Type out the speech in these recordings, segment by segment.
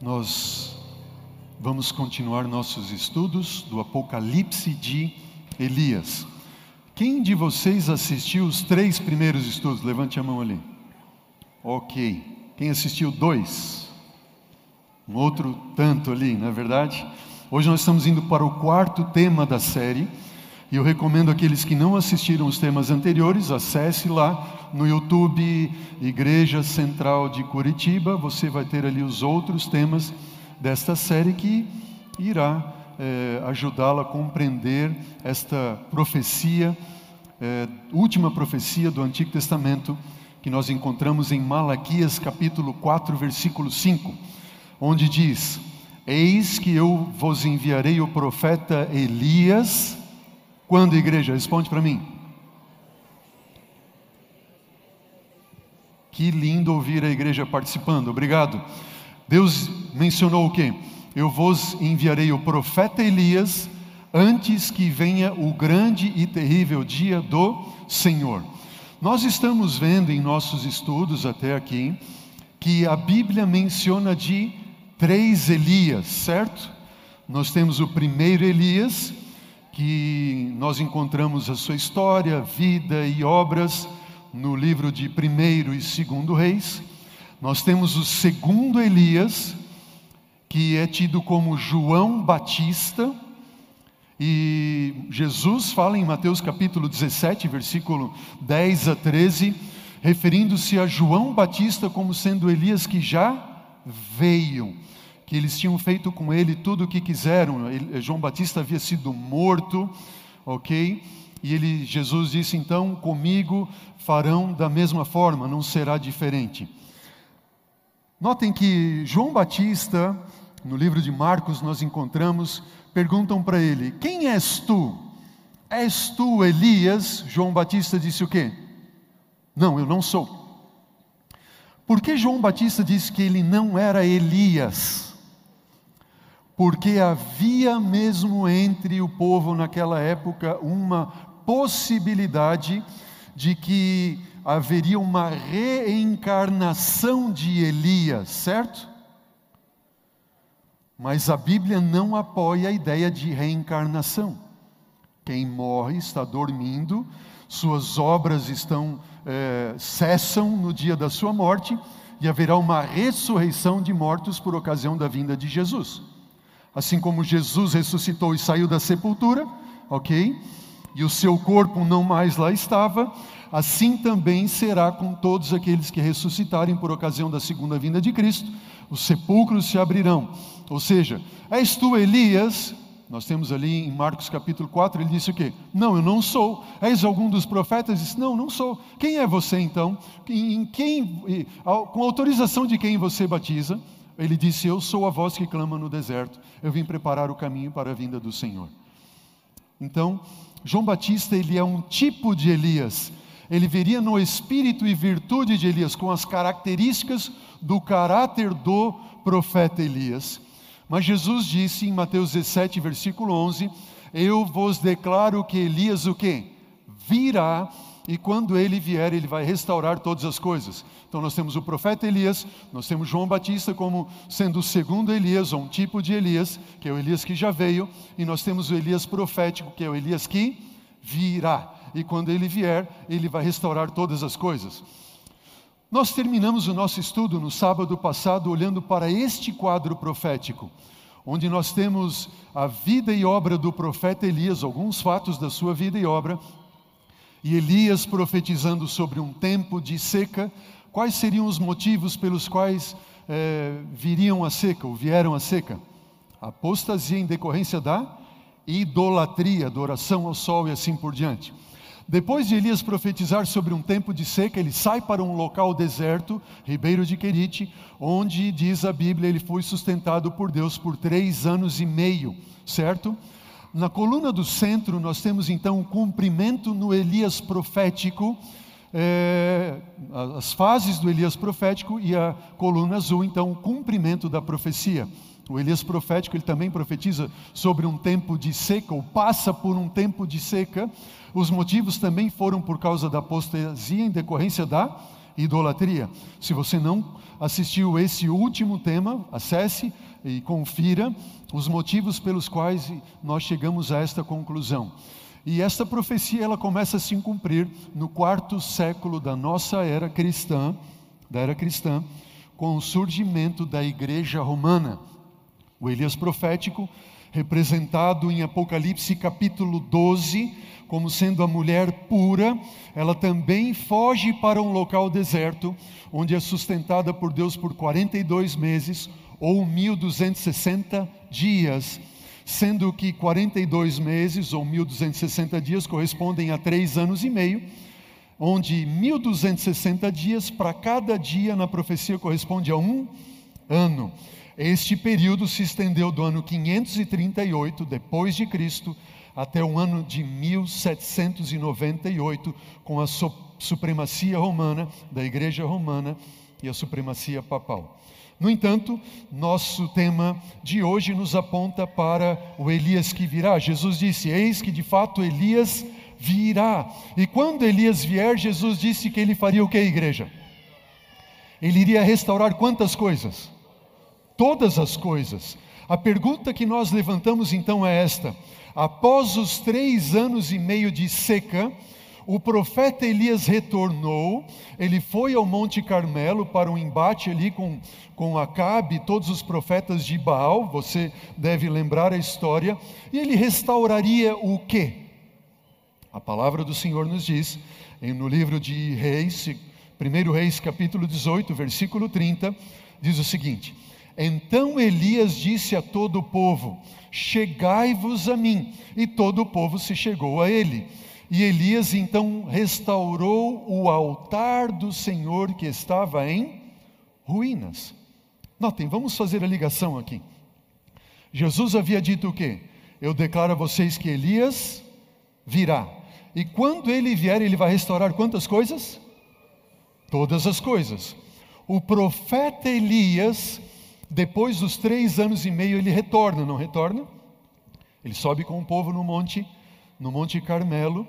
Nós vamos continuar nossos estudos do Apocalipse de Elias. Quem de vocês assistiu os três primeiros estudos? Levante a mão ali. Ok. Quem assistiu dois? Um outro tanto ali, não é verdade? Hoje nós estamos indo para o quarto tema da série. E eu recomendo aqueles que não assistiram os temas anteriores, acesse lá no YouTube Igreja Central de Curitiba, você vai ter ali os outros temas desta série que irá é, ajudá-la a compreender esta profecia, é, última profecia do Antigo Testamento, que nós encontramos em Malaquias capítulo 4, versículo 5, onde diz: Eis que eu vos enviarei o profeta Elias quando, igreja? Responde para mim. Que lindo ouvir a igreja participando, obrigado. Deus mencionou o que? Eu vos enviarei o profeta Elias antes que venha o grande e terrível dia do Senhor. Nós estamos vendo em nossos estudos até aqui que a Bíblia menciona de três Elias, certo? Nós temos o primeiro Elias, que nós encontramos a sua história, vida e obras no livro de primeiro e segundo reis. Nós temos o segundo Elias, que é tido como João Batista, e Jesus fala em Mateus capítulo 17, versículo 10 a 13, referindo-se a João Batista como sendo Elias que já veio que eles tinham feito com ele tudo o que quiseram. Ele, João Batista havia sido morto, ok? E ele, Jesus disse então: comigo farão da mesma forma, não será diferente. Notem que João Batista, no livro de Marcos, nós encontramos, perguntam para ele: Quem és tu? És tu Elias? João Batista disse o quê? Não, eu não sou. Por que João Batista disse que ele não era Elias? Porque havia mesmo entre o povo naquela época uma possibilidade de que haveria uma reencarnação de Elias, certo? Mas a Bíblia não apoia a ideia de reencarnação. Quem morre está dormindo, suas obras estão é, cessam no dia da sua morte e haverá uma ressurreição de mortos por ocasião da vinda de Jesus. Assim como Jesus ressuscitou e saiu da sepultura, ok? E o seu corpo não mais lá estava, assim também será com todos aqueles que ressuscitarem por ocasião da segunda vinda de Cristo, os sepulcros se abrirão. Ou seja, és tu Elias? Nós temos ali em Marcos capítulo 4, ele disse o quê? Não, eu não sou. És algum dos profetas? Disse, não, não sou. Quem é você então? Em quem, com autorização de quem você batiza? Ele disse: Eu sou a voz que clama no deserto, eu vim preparar o caminho para a vinda do Senhor. Então, João Batista, ele é um tipo de Elias. Ele viria no espírito e virtude de Elias, com as características do caráter do profeta Elias. Mas Jesus disse em Mateus 17, versículo 11: Eu vos declaro que Elias o quê? Virá e quando ele vier, ele vai restaurar todas as coisas. Então nós temos o profeta Elias, nós temos João Batista como sendo o segundo Elias, ou um tipo de Elias, que é o Elias que já veio, e nós temos o Elias profético, que é o Elias que virá. E quando ele vier, ele vai restaurar todas as coisas. Nós terminamos o nosso estudo no sábado passado olhando para este quadro profético, onde nós temos a vida e obra do profeta Elias, alguns fatos da sua vida e obra, e Elias profetizando sobre um tempo de seca, quais seriam os motivos pelos quais é, viriam a seca, ou vieram a seca? apostasia em decorrência da idolatria, adoração ao sol e assim por diante. Depois de Elias profetizar sobre um tempo de seca, ele sai para um local deserto, Ribeiro de Querite, onde diz a Bíblia, ele foi sustentado por Deus por três anos e meio, certo? Na coluna do centro, nós temos então o um cumprimento no Elias profético, é, as fases do Elias profético, e a coluna azul, então, o cumprimento da profecia. O Elias profético, ele também profetiza sobre um tempo de seca, ou passa por um tempo de seca. Os motivos também foram por causa da apostasia em decorrência da idolatria. Se você não assistiu esse último tema, acesse e confira os motivos pelos quais nós chegamos a esta conclusão. E esta profecia ela começa a se cumprir no quarto século da nossa era cristã, da era cristã, com o surgimento da igreja romana. O Elias profético, representado em Apocalipse capítulo 12, como sendo a mulher pura, ela também foge para um local deserto, onde é sustentada por Deus por 42 meses ou 1260 dias, sendo que 42 meses ou 1260 dias correspondem a três anos e meio onde 1260 dias para cada dia na profecia corresponde a um ano. Este período se estendeu do ano 538 depois de Cristo até o ano de 1798, com a supremacia romana da Igreja Romana e a supremacia papal. No entanto, nosso tema de hoje nos aponta para o Elias que virá. Jesus disse: Eis que de fato Elias virá. E quando Elias vier, Jesus disse que ele faria o que, igreja? Ele iria restaurar quantas coisas? Todas as coisas. A pergunta que nós levantamos então é esta: após os três anos e meio de seca, o profeta Elias retornou, ele foi ao Monte Carmelo para um embate ali com, com Acabe e todos os profetas de Baal, você deve lembrar a história, e ele restauraria o quê? A palavra do Senhor nos diz, no livro de Reis, 1 Reis capítulo 18, versículo 30, diz o seguinte: Então Elias disse a todo o povo: Chegai-vos a mim. E todo o povo se chegou a ele. E Elias então restaurou o altar do Senhor que estava em ruínas. Notem, vamos fazer a ligação aqui. Jesus havia dito o quê? Eu declaro a vocês que Elias virá. E quando ele vier, ele vai restaurar quantas coisas? Todas as coisas. O profeta Elias, depois dos três anos e meio, ele retorna, não retorna? Ele sobe com o povo no monte, no Monte Carmelo,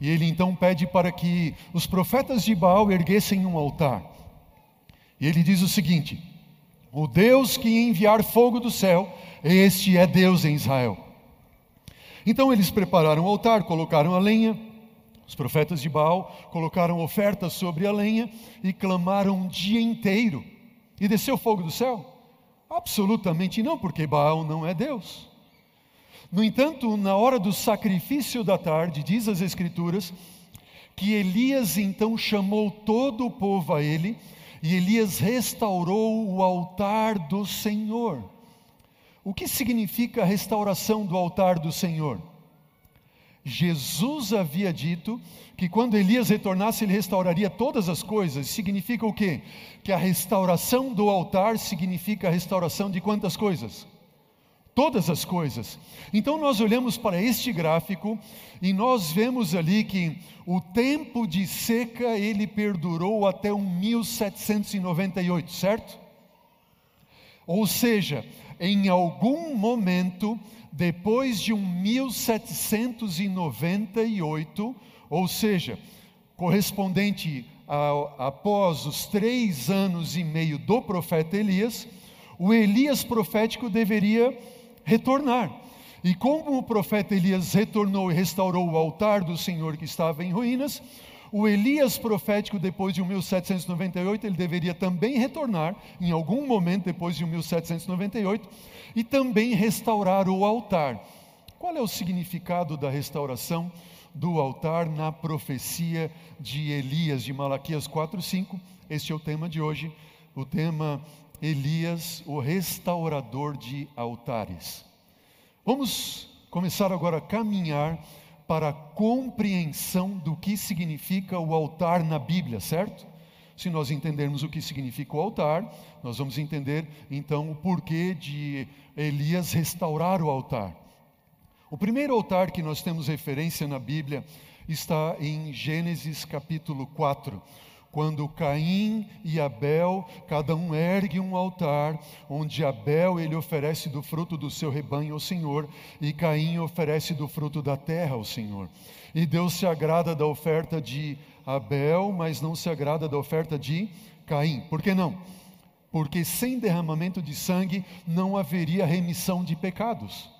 e ele então pede para que os profetas de Baal erguessem um altar. E ele diz o seguinte: O Deus que enviar fogo do céu, este é Deus em Israel. Então eles prepararam o altar, colocaram a lenha. Os profetas de Baal colocaram ofertas sobre a lenha e clamaram um dia inteiro. E desceu fogo do céu? Absolutamente não, porque Baal não é Deus. No entanto, na hora do sacrifício da tarde, diz as Escrituras, que Elias então chamou todo o povo a ele, e Elias restaurou o altar do Senhor. O que significa a restauração do altar do Senhor? Jesus havia dito que quando Elias retornasse, ele restauraria todas as coisas. Significa o quê? Que a restauração do altar significa a restauração de quantas coisas? Todas as coisas. Então nós olhamos para este gráfico e nós vemos ali que o tempo de seca ele perdurou até um 1798, certo? Ou seja, em algum momento, depois de um 1798, ou seja, correspondente a, após os três anos e meio do profeta Elias, o Elias profético deveria retornar. E como o profeta Elias retornou e restaurou o altar do Senhor que estava em ruínas, o Elias profético, depois de 1798, ele deveria também retornar, em algum momento depois de 1798, e também restaurar o altar. Qual é o significado da restauração do altar na profecia de Elias, de Malaquias 4, 5? Este é o tema de hoje, o tema Elias, o restaurador de altares. Vamos começar agora a caminhar para a compreensão do que significa o altar na Bíblia, certo? Se nós entendermos o que significa o altar, nós vamos entender então o porquê de Elias restaurar o altar. O primeiro altar que nós temos referência na Bíblia está em Gênesis capítulo 4 quando Caim e Abel, cada um ergue um altar, onde Abel ele oferece do fruto do seu rebanho ao Senhor e Caim oferece do fruto da terra ao Senhor. E Deus se agrada da oferta de Abel, mas não se agrada da oferta de Caim. Por que não? Porque sem derramamento de sangue não haveria remissão de pecados.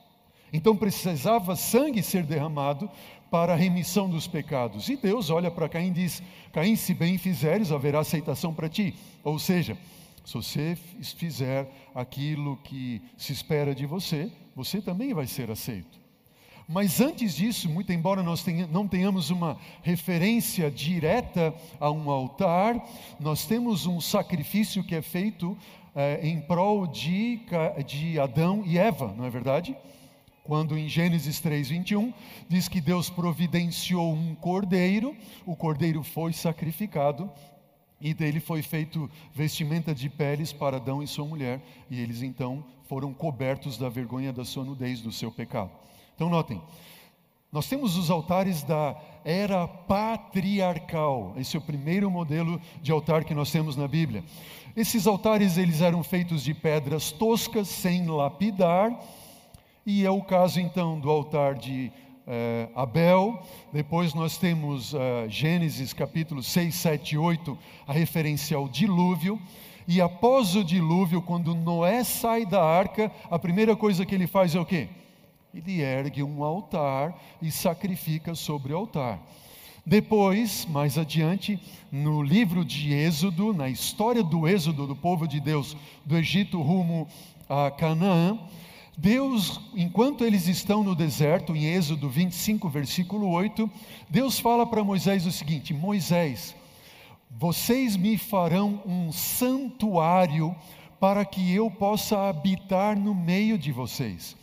Então precisava sangue ser derramado para a remissão dos pecados. E Deus olha para Caim e diz: Caim, se bem fizeres, haverá aceitação para ti. Ou seja, se você fizer aquilo que se espera de você, você também vai ser aceito. Mas antes disso, muito embora nós não tenhamos uma referência direta a um altar, nós temos um sacrifício que é feito é, em prol de, de Adão e Eva, não é verdade? Quando em Gênesis 3, 21, diz que Deus providenciou um cordeiro, o cordeiro foi sacrificado e dele foi feito vestimenta de peles para Adão e sua mulher, e eles então foram cobertos da vergonha da sua nudez, do seu pecado. Então notem, nós temos os altares da era patriarcal. Esse é o primeiro modelo de altar que nós temos na Bíblia. Esses altares eles eram feitos de pedras toscas, sem lapidar, e é o caso então do altar de eh, Abel. Depois nós temos eh, Gênesis capítulo 6, 7 e 8, a referência ao dilúvio. E após o dilúvio, quando Noé sai da arca, a primeira coisa que ele faz é o quê? Ele ergue um altar e sacrifica sobre o altar. Depois, mais adiante, no livro de Êxodo, na história do Êxodo do povo de Deus do Egito rumo a Canaã, Deus, enquanto eles estão no deserto, em Êxodo 25, versículo 8, Deus fala para Moisés o seguinte: Moisés, vocês me farão um santuário para que eu possa habitar no meio de vocês.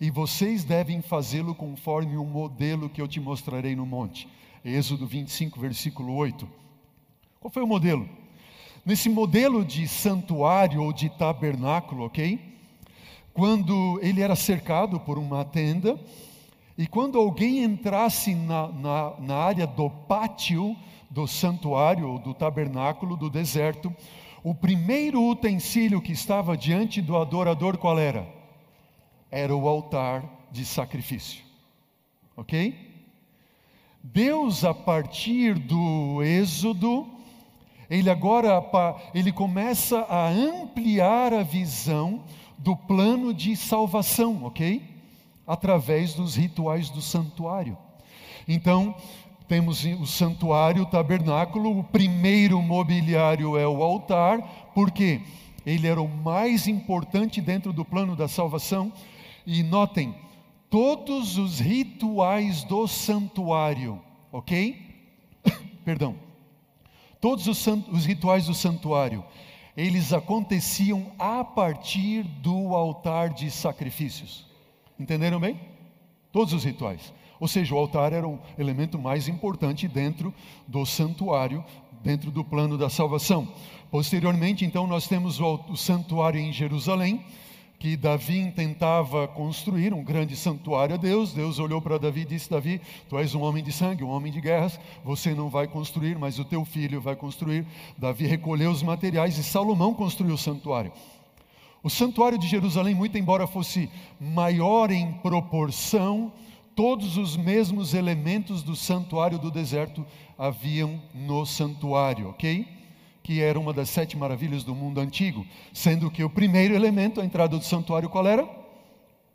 E vocês devem fazê-lo conforme o modelo que eu te mostrarei no monte. Êxodo 25, versículo 8. Qual foi o modelo? Nesse modelo de santuário ou de tabernáculo, ok? Quando ele era cercado por uma tenda, e quando alguém entrasse na, na, na área do pátio do santuário, do tabernáculo, do deserto, o primeiro utensílio que estava diante do adorador qual era? Era o altar de sacrifício. Ok? Deus, a partir do Êxodo, ele agora ele começa a ampliar a visão do plano de salvação, ok? Através dos rituais do santuário. Então, temos o santuário, o tabernáculo, o primeiro mobiliário é o altar, porque ele era o mais importante dentro do plano da salvação. E notem, todos os rituais do santuário, ok? Perdão. Todos os, os rituais do santuário, eles aconteciam a partir do altar de sacrifícios. Entenderam bem? Todos os rituais. Ou seja, o altar era um elemento mais importante dentro do santuário, dentro do plano da salvação. Posteriormente, então, nós temos o, o santuário em Jerusalém, que Davi tentava construir um grande santuário a Deus. Deus olhou para Davi e disse: Davi, tu és um homem de sangue, um homem de guerras, você não vai construir, mas o teu filho vai construir. Davi recolheu os materiais e Salomão construiu o santuário. O santuário de Jerusalém, muito embora fosse maior em proporção, todos os mesmos elementos do santuário do deserto haviam no santuário, ok? Que era uma das sete maravilhas do mundo antigo, sendo que o primeiro elemento, a entrada do santuário, qual era?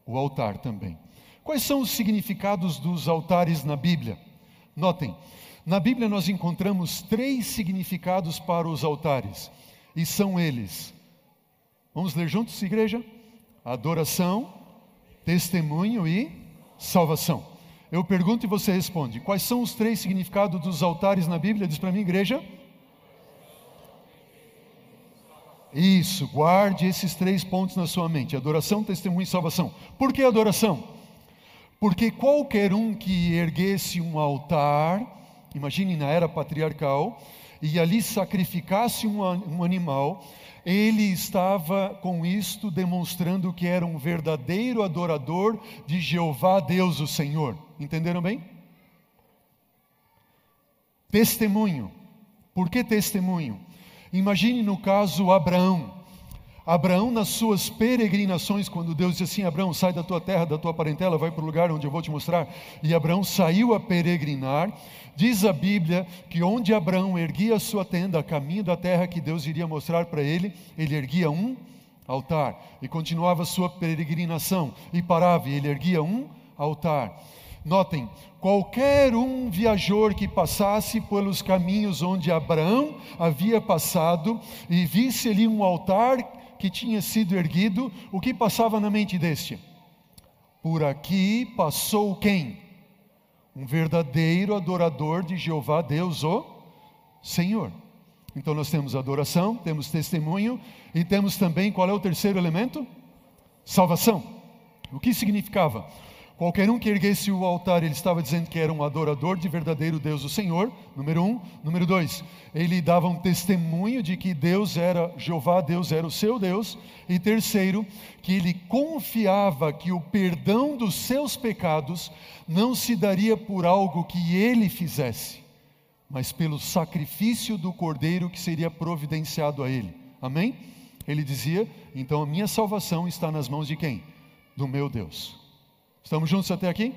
O altar também. Quais são os significados dos altares na Bíblia? Notem, na Bíblia nós encontramos três significados para os altares, e são eles. Vamos ler juntos, igreja? Adoração, testemunho e salvação. Eu pergunto e você responde: quais são os três significados dos altares na Bíblia? Diz para mim, igreja. Isso, guarde esses três pontos na sua mente: adoração, testemunho e salvação. Por que adoração? Porque qualquer um que erguesse um altar, imagine na era patriarcal, e ali sacrificasse um, um animal, ele estava com isto demonstrando que era um verdadeiro adorador de Jeová Deus, o Senhor. Entenderam bem? Testemunho. Por que testemunho? Imagine no caso Abraão. Abraão, nas suas peregrinações, quando Deus disse assim: Abraão, sai da tua terra, da tua parentela, vai para o lugar onde eu vou te mostrar. E Abraão saiu a peregrinar. Diz a Bíblia que onde Abraão erguia a sua tenda, a caminho da terra que Deus iria mostrar para ele, ele erguia um altar e continuava a sua peregrinação e parava e ele erguia um altar. Notem, qualquer um viajor que passasse pelos caminhos onde Abraão havia passado e visse ali um altar que tinha sido erguido, o que passava na mente deste? Por aqui passou quem? Um verdadeiro adorador de Jeová Deus, o Senhor. Então nós temos adoração, temos testemunho e temos também qual é o terceiro elemento? Salvação. O que significava? Qualquer um que erguesse o altar, ele estava dizendo que era um adorador de verdadeiro Deus, o Senhor, número um. Número dois, ele dava um testemunho de que Deus era, Jeová, Deus era o seu Deus. E terceiro, que ele confiava que o perdão dos seus pecados não se daria por algo que ele fizesse, mas pelo sacrifício do cordeiro que seria providenciado a ele. Amém? Ele dizia: então a minha salvação está nas mãos de quem? Do meu Deus. Estamos juntos até aqui?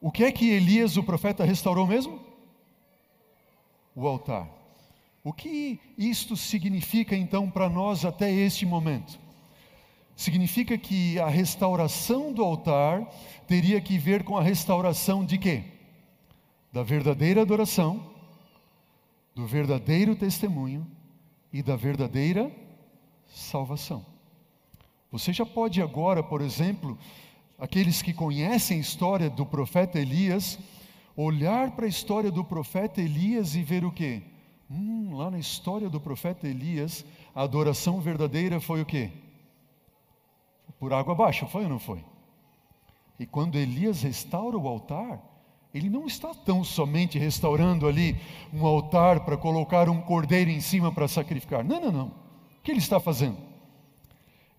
O que é que Elias, o profeta, restaurou mesmo? O altar. O que isto significa então para nós até este momento? Significa que a restauração do altar teria que ver com a restauração de quê? Da verdadeira adoração, do verdadeiro testemunho e da verdadeira salvação. Você já pode agora, por exemplo, aqueles que conhecem a história do profeta Elias, olhar para a história do profeta Elias e ver o quê? Hum, lá na história do profeta Elias, a adoração verdadeira foi o quê? Por água abaixo, foi ou não foi? E quando Elias restaura o altar, ele não está tão somente restaurando ali um altar para colocar um cordeiro em cima para sacrificar. Não, não, não. O que ele está fazendo?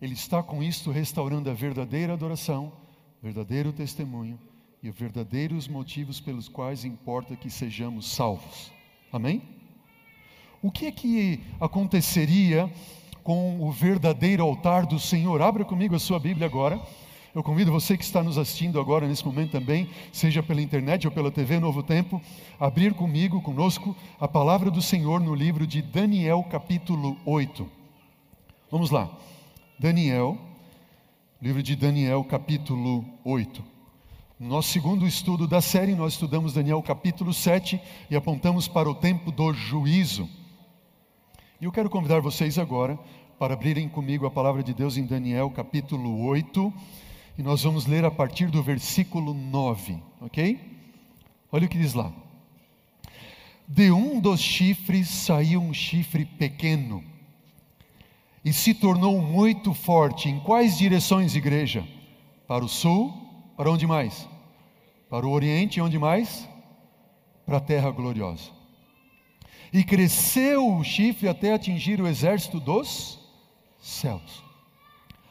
Ele está com isto restaurando a verdadeira adoração, verdadeiro testemunho e os verdadeiros motivos pelos quais importa que sejamos salvos. Amém? O que é que aconteceria com o verdadeiro altar do Senhor? Abra comigo a sua Bíblia agora. Eu convido você que está nos assistindo agora nesse momento também, seja pela internet ou pela TV Novo Tempo, a abrir comigo, conosco, a palavra do Senhor no livro de Daniel, capítulo 8. Vamos lá. Daniel, livro de Daniel, capítulo 8. No nosso segundo estudo da série, nós estudamos Daniel capítulo 7 e apontamos para o tempo do juízo. E eu quero convidar vocês agora para abrirem comigo a palavra de Deus em Daniel capítulo 8, e nós vamos ler a partir do versículo 9, ok? Olha o que diz lá. De um dos chifres saiu um chifre pequeno e se tornou muito forte. Em quais direções, igreja? Para o sul, para onde mais? Para o oriente, onde mais? Para a terra gloriosa. E cresceu o chifre até atingir o exército dos céus.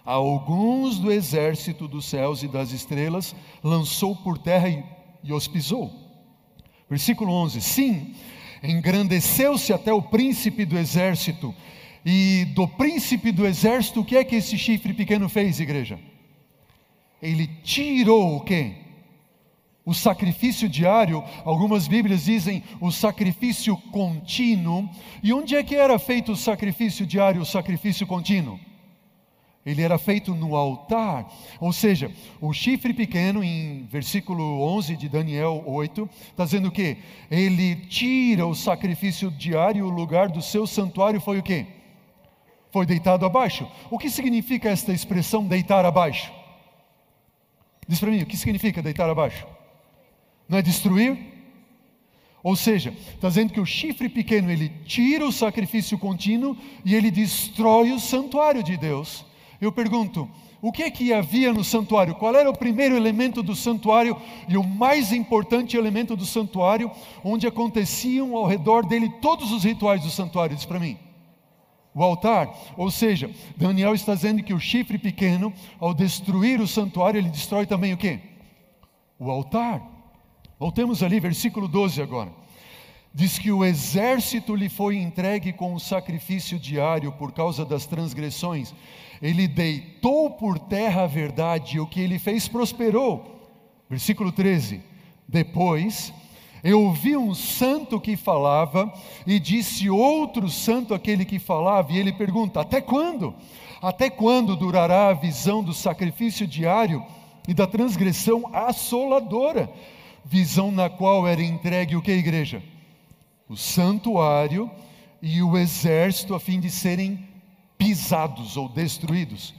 Alguns do exército dos céus e das estrelas lançou por terra e, e os pisou. Versículo 11: Sim, engrandeceu-se até o príncipe do exército e do príncipe do exército, o que é que esse chifre pequeno fez, igreja? Ele tirou o quê? O sacrifício diário, algumas Bíblias dizem o sacrifício contínuo. E onde é que era feito o sacrifício diário, o sacrifício contínuo? Ele era feito no altar, ou seja, o chifre pequeno, em versículo 11 de Daniel 8, está dizendo o quê? Ele tira o sacrifício diário, o lugar do seu santuário foi o quê? Foi deitado abaixo. O que significa esta expressão deitar abaixo? Diz para mim, o que significa deitar abaixo? Não é destruir? Ou seja, está dizendo que o chifre pequeno ele tira o sacrifício contínuo e ele destrói o santuário de Deus. Eu pergunto, o que é que havia no santuário? Qual era o primeiro elemento do santuário e o mais importante elemento do santuário, onde aconteciam ao redor dele todos os rituais do santuário? Diz para mim o altar. Ou seja, Daniel está dizendo que o chifre pequeno, ao destruir o santuário, ele destrói também o que? O altar. Voltemos ali, versículo 12 agora. diz que o exército lhe foi entregue com o sacrifício diário por causa das transgressões. Ele deitou por terra a verdade e o que ele fez prosperou. Versículo 13. Depois, eu ouvi um santo que falava e disse outro santo aquele que falava, e ele pergunta: Até quando? Até quando durará a visão do sacrifício diário e da transgressão assoladora? Visão na qual era entregue o que, igreja? o santuário e o exército a fim de serem pisados ou destruídos.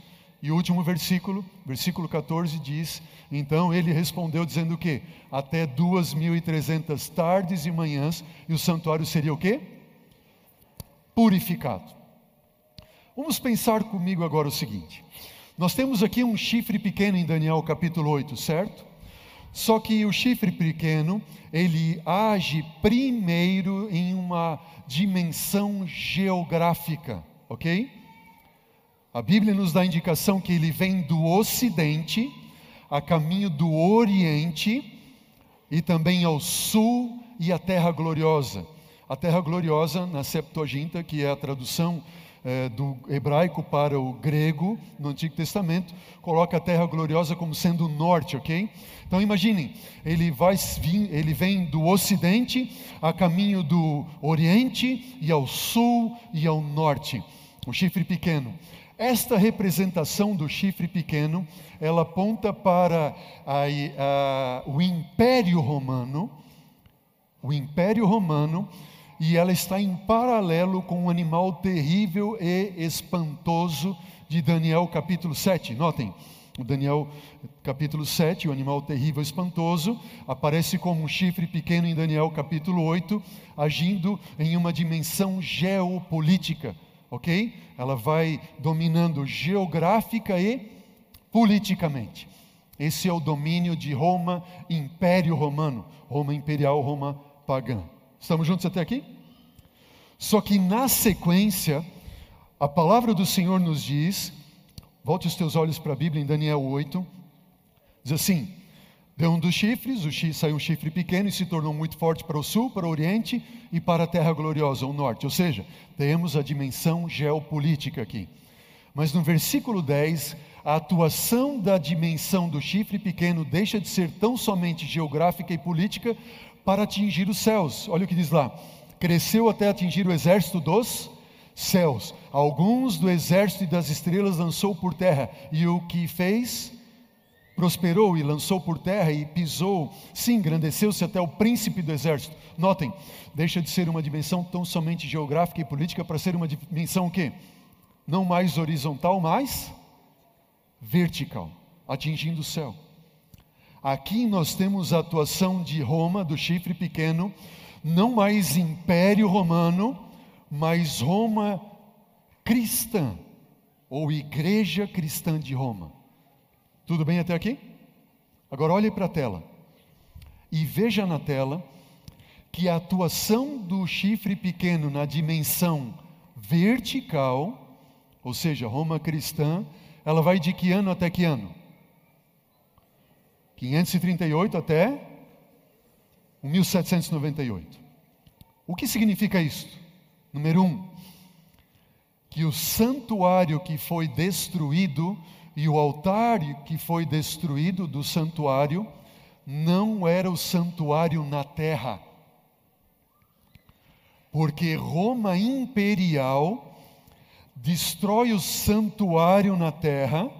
E o último versículo, versículo 14 diz: Então ele respondeu dizendo o quê? Até duas mil e trezentas tardes e manhãs, e o santuário seria o quê? Purificado. Vamos pensar comigo agora o seguinte: nós temos aqui um chifre pequeno em Daniel capítulo 8, certo? Só que o chifre pequeno, ele age primeiro em uma dimensão geográfica, ok? A Bíblia nos dá a indicação que ele vem do ocidente, a caminho do oriente, e também ao sul e a terra gloriosa. A terra gloriosa, na Septuaginta, que é a tradução é, do hebraico para o grego no Antigo Testamento, coloca a terra gloriosa como sendo o norte, ok? Então imaginem, ele, vai, ele vem do ocidente a caminho do oriente e ao sul e ao norte, o chifre pequeno. Esta representação do chifre pequeno, ela aponta para a, a, o Império Romano, o Império Romano, e ela está em paralelo com um animal terrível e espantoso de Daniel capítulo 7. Notem, o Daniel capítulo 7, o animal terrível e espantoso, aparece como um chifre pequeno em Daniel capítulo 8, agindo em uma dimensão geopolítica, ok? Ela vai dominando geográfica e politicamente. Esse é o domínio de Roma, Império Romano, Roma imperial, Roma pagã. Estamos juntos até aqui? Só que na sequência, a palavra do Senhor nos diz, volte os teus olhos para a Bíblia em Daniel 8, diz assim: Deu um dos chifres, o chifre, saiu um chifre pequeno e se tornou muito forte para o sul, para o oriente e para a terra gloriosa, o norte. Ou seja, temos a dimensão geopolítica aqui. Mas no versículo 10, a atuação da dimensão do chifre pequeno deixa de ser tão somente geográfica e política para atingir os céus. Olha o que diz lá: cresceu até atingir o exército dos céus. Alguns do exército e das estrelas lançou por terra, e o que fez? Prosperou e lançou por terra e pisou, sim, engrandeceu-se até o príncipe do exército. Notem, deixa de ser uma dimensão tão somente geográfica e política para ser uma dimensão o quê? Não mais horizontal, mas vertical, atingindo o céu. Aqui nós temos a atuação de Roma, do chifre pequeno, não mais império romano, mas Roma cristã, ou igreja cristã de Roma. Tudo bem até aqui? Agora olhe para a tela e veja na tela que a atuação do chifre pequeno na dimensão vertical, ou seja, Roma cristã, ela vai de que ano até que ano? 538 até 1798. O que significa isso? Número um, que o santuário que foi destruído e o altar que foi destruído do santuário não era o santuário na terra. Porque Roma imperial destrói o santuário na terra,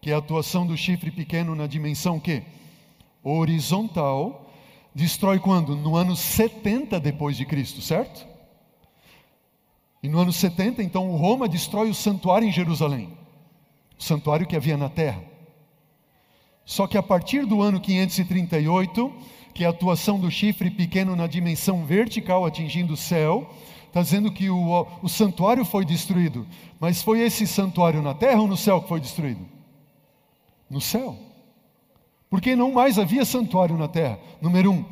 que é a atuação do chifre pequeno na dimensão que horizontal, destrói quando? No ano 70 depois de Cristo, certo? E no ano 70, então, Roma destrói o santuário em Jerusalém, santuário que havia na terra. Só que a partir do ano 538, que é a atuação do chifre pequeno na dimensão vertical atingindo o céu, está dizendo que o, o santuário foi destruído. Mas foi esse santuário na terra ou no céu que foi destruído? No céu porque não mais havia santuário na terra. Número um,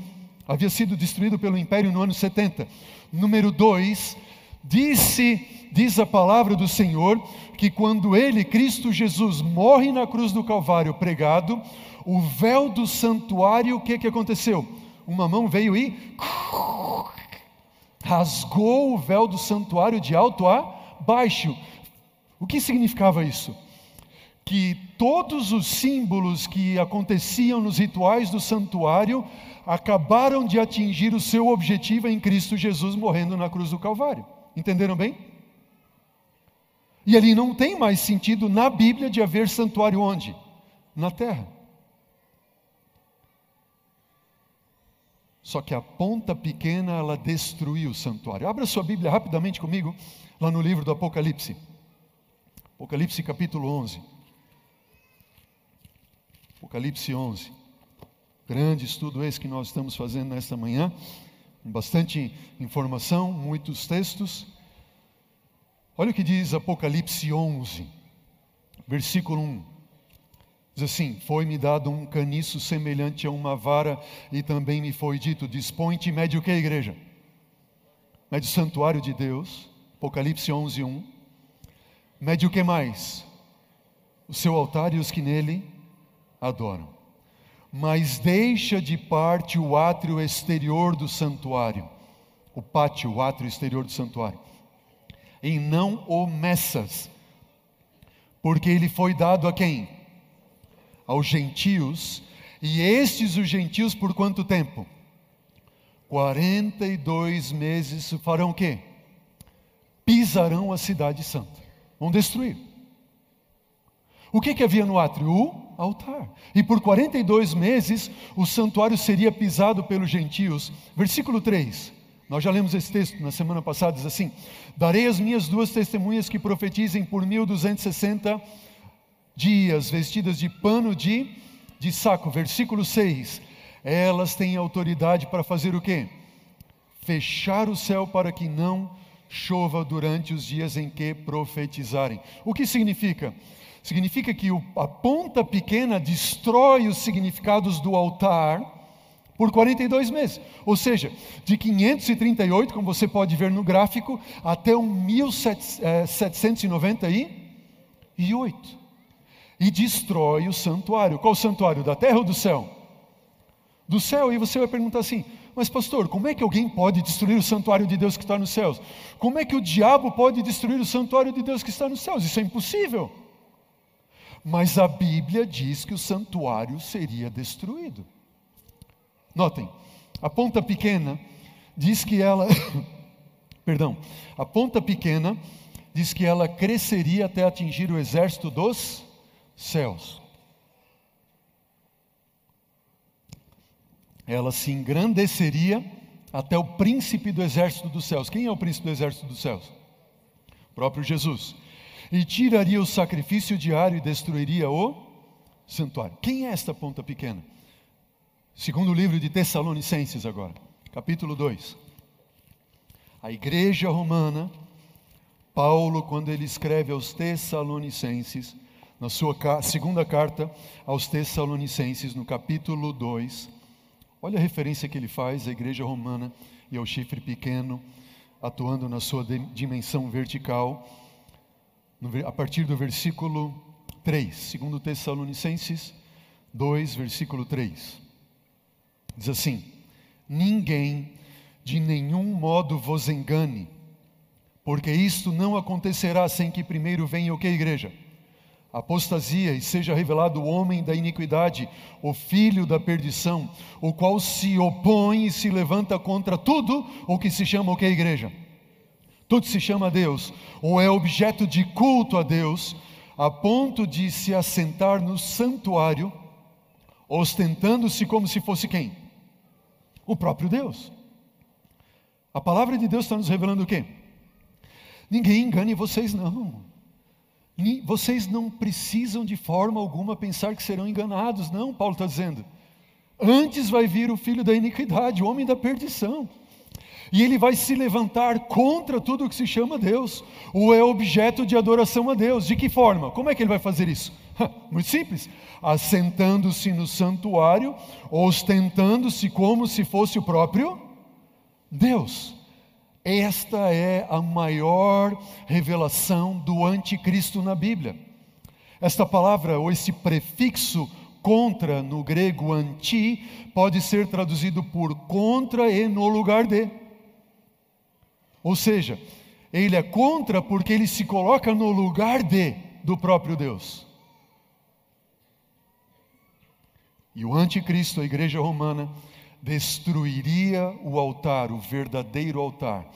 havia sido destruído pelo império no ano 70. Número dois, disse, diz a palavra do Senhor, que quando ele, Cristo Jesus, morre na cruz do Calvário pregado, o véu do santuário, o que, que aconteceu? Uma mão veio e rasgou o véu do santuário de alto a baixo. O que significava isso? Que todos os símbolos que aconteciam nos rituais do santuário acabaram de atingir o seu objetivo em Cristo Jesus morrendo na cruz do Calvário. Entenderam bem? E ali não tem mais sentido na Bíblia de haver santuário onde? Na terra. Só que a ponta pequena ela destruiu o santuário. Abra sua Bíblia rapidamente comigo, lá no livro do Apocalipse. Apocalipse capítulo 11. Apocalipse 11. Grande estudo esse que nós estamos fazendo nesta manhã. Bastante informação, muitos textos. Olha o que diz Apocalipse 11, versículo 1. Diz assim: Foi-me dado um caniço semelhante a uma vara, e também me foi dito: Dispõe-te mede o que, igreja? Mede o santuário de Deus, Apocalipse 11, 1. Mede o que mais? O seu altar e os que nele adoram. Mas deixa de parte o átrio exterior do santuário, o pátio, o átrio exterior do santuário e não o meças, porque ele foi dado a quem? Aos gentios, e estes os gentios por quanto tempo? 42 meses farão o quê? Pisarão a cidade santa, vão destruir. O que, que havia no átrio? O altar. E por 42 meses o santuário seria pisado pelos gentios. Versículo 3. Nós já lemos esse texto na semana passada, diz assim: Darei as minhas duas testemunhas que profetizem por 1260 dias, vestidas de pano de, de saco. Versículo 6. Elas têm autoridade para fazer o quê? Fechar o céu para que não chova durante os dias em que profetizarem. O que significa? Significa que a ponta pequena destrói os significados do altar por 42 meses. Ou seja, de 538, como você pode ver no gráfico, até um 1798. E destrói o santuário. Qual o santuário? Da terra ou do céu? Do céu. E você vai perguntar assim: mas, pastor, como é que alguém pode destruir o santuário de Deus que está nos céus? Como é que o diabo pode destruir o santuário de Deus que está nos céus? Isso é impossível. Mas a Bíblia diz que o santuário seria destruído. Notem, a ponta pequena diz que ela, perdão, a ponta pequena diz que ela cresceria até atingir o exército dos céus. Ela se engrandeceria até o príncipe do exército dos céus. Quem é o príncipe do exército dos céus? O próprio Jesus. E tiraria o sacrifício diário e destruiria o santuário. Quem é esta ponta pequena? Segundo livro de Tessalonicenses, agora, capítulo 2. A igreja romana, Paulo, quando ele escreve aos Tessalonicenses, na sua segunda carta aos Tessalonicenses, no capítulo 2, olha a referência que ele faz à igreja romana e ao chifre pequeno, atuando na sua dimensão vertical, a partir do versículo 3, segundo Tessalonicenses 2, versículo 3. Diz assim: Ninguém de nenhum modo vos engane, porque isto não acontecerá sem que primeiro venha o que, igreja? Apostasia e seja revelado o homem da iniquidade, o filho da perdição, o qual se opõe e se levanta contra tudo o que se chama o que, igreja? Tudo se chama a Deus, ou é objeto de culto a Deus, a ponto de se assentar no santuário, ostentando-se como se fosse quem? O próprio Deus. A palavra de Deus está nos revelando o quê? Ninguém engane vocês, não. Vocês não precisam de forma alguma pensar que serão enganados, não, Paulo está dizendo. Antes vai vir o filho da iniquidade, o homem da perdição. E ele vai se levantar contra tudo o que se chama Deus, ou é objeto de adoração a Deus. De que forma? Como é que ele vai fazer isso? Muito simples. Assentando-se no santuário, ostentando-se como se fosse o próprio Deus. Esta é a maior revelação do anticristo na Bíblia. Esta palavra, ou esse prefixo contra no grego anti, pode ser traduzido por contra e no lugar de. Ou seja, ele é contra porque ele se coloca no lugar de do próprio Deus. E o anticristo, a igreja romana, destruiria o altar, o verdadeiro altar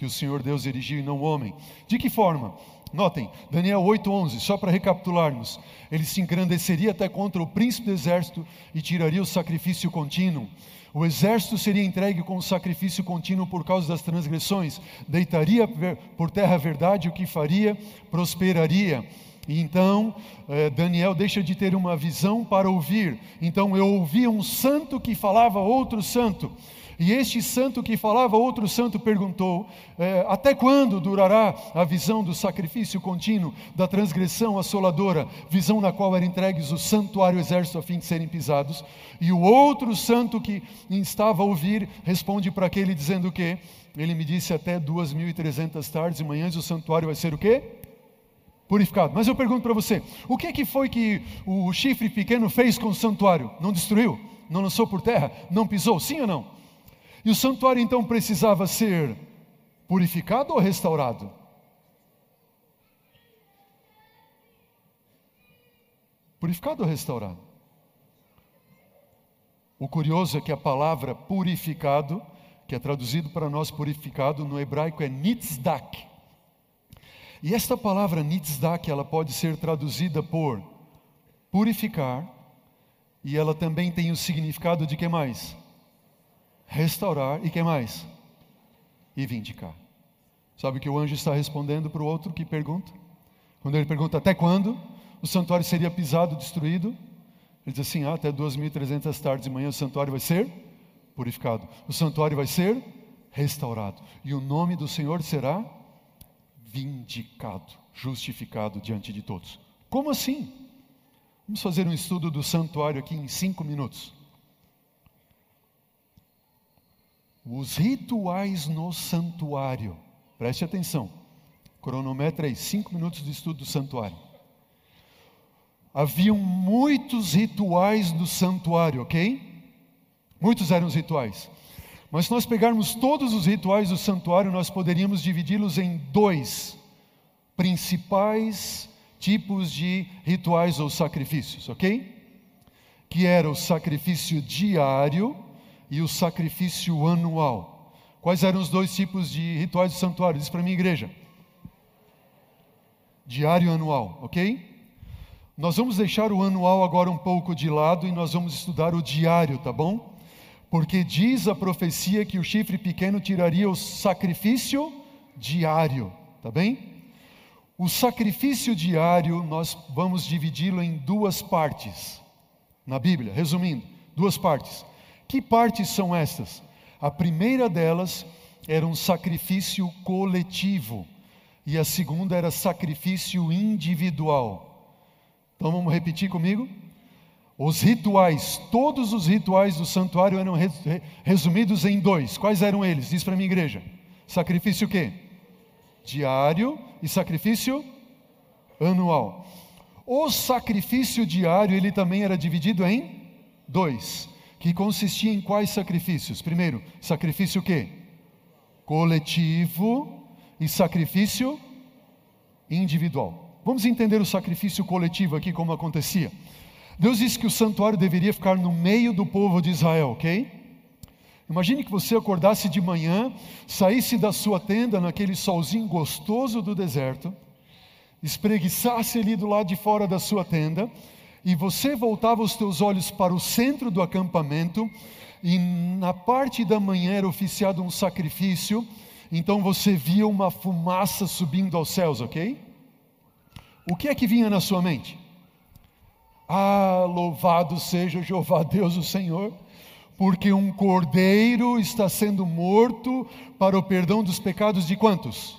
que o Senhor Deus erigiu e não o homem. De que forma? Notem, Daniel 8:11, só para recapitularmos, ele se engrandeceria até contra o príncipe do exército e tiraria o sacrifício contínuo. O exército seria entregue com o sacrifício contínuo por causa das transgressões, deitaria por terra a verdade, o que faria prosperaria. E então eh, Daniel deixa de ter uma visão para ouvir. Então eu ouvia um santo que falava outro santo. E este santo que falava, outro santo perguntou: é, Até quando durará a visão do sacrifício contínuo, da transgressão assoladora, visão na qual eram entregues o santuário exército a fim de serem pisados? E o outro santo que estava a ouvir responde para aquele dizendo o quê? Ele me disse: Até 2.300 tardes e manhãs o santuário vai ser o quê? Purificado. Mas eu pergunto para você: o que, é que foi que o chifre pequeno fez com o santuário? Não destruiu? Não lançou por terra? Não pisou? Sim ou não? E o santuário então precisava ser purificado ou restaurado? Purificado ou restaurado? O curioso é que a palavra purificado, que é traduzido para nós purificado no hebraico é nitzdak. E esta palavra nitzdak, ela pode ser traduzida por purificar, e ela também tem o significado de que mais? restaurar e que mais? E vindicar. Sabe o que o anjo está respondendo para o outro que pergunta? Quando ele pergunta até quando o santuário seria pisado, destruído, ele diz assim: ah, até 2.300 tardes de manhã o santuário vai ser purificado, o santuário vai ser restaurado, e o nome do Senhor será vindicado, justificado diante de todos. Como assim? Vamos fazer um estudo do santuário aqui em cinco minutos. Os rituais no santuário. Preste atenção. Cronometra aí, cinco minutos de estudo do santuário. Haviam muitos rituais no santuário, ok? Muitos eram os rituais. Mas se nós pegarmos todos os rituais do santuário, nós poderíamos dividi-los em dois principais tipos de rituais ou sacrifícios, ok? Que era o sacrifício diário e o sacrifício anual. Quais eram os dois tipos de rituais do santuário? Diz para mim, igreja. Diário e anual, ok? Nós vamos deixar o anual agora um pouco de lado e nós vamos estudar o diário, tá bom? Porque diz a profecia que o chifre pequeno tiraria o sacrifício diário, tá bem? O sacrifício diário nós vamos dividi-lo em duas partes na Bíblia, resumindo, duas partes. Que partes são estas? A primeira delas era um sacrifício coletivo e a segunda era sacrifício individual. Então vamos repetir comigo? Os rituais, todos os rituais do santuário eram resumidos em dois. Quais eram eles? Diz para minha igreja. Sacrifício o quê? Diário e sacrifício anual. O sacrifício diário, ele também era dividido em dois que consistia em quais sacrifícios? Primeiro, sacrifício o quê? Coletivo e sacrifício individual. Vamos entender o sacrifício coletivo aqui como acontecia. Deus disse que o santuário deveria ficar no meio do povo de Israel, ok? Imagine que você acordasse de manhã, saísse da sua tenda naquele solzinho gostoso do deserto, espreguiçasse ali do lado de fora da sua tenda, e você voltava os teus olhos para o centro do acampamento, e na parte da manhã era oficiado um sacrifício, então você via uma fumaça subindo aos céus, ok? O que é que vinha na sua mente? Ah, louvado seja Jeová Deus o Senhor, porque um cordeiro está sendo morto para o perdão dos pecados de quantos?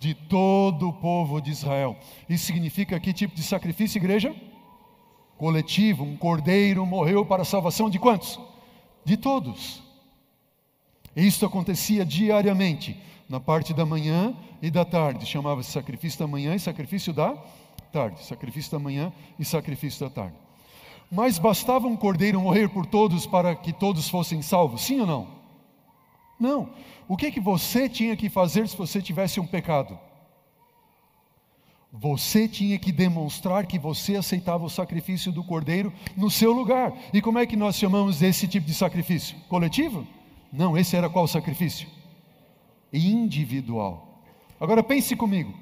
De todo o povo de Israel. Isso significa que tipo de sacrifício, igreja? coletivo, um cordeiro morreu para a salvação de quantos? De todos. Isto acontecia diariamente, na parte da manhã e da tarde. Chamava-se sacrifício da manhã e sacrifício da tarde. Sacrifício da manhã e sacrifício da tarde. Mas bastava um cordeiro morrer por todos para que todos fossem salvos, sim ou não? Não. O que que você tinha que fazer se você tivesse um pecado? Você tinha que demonstrar que você aceitava o sacrifício do cordeiro no seu lugar. E como é que nós chamamos esse tipo de sacrifício? Coletivo? Não, esse era qual sacrifício? Individual. Agora pense comigo.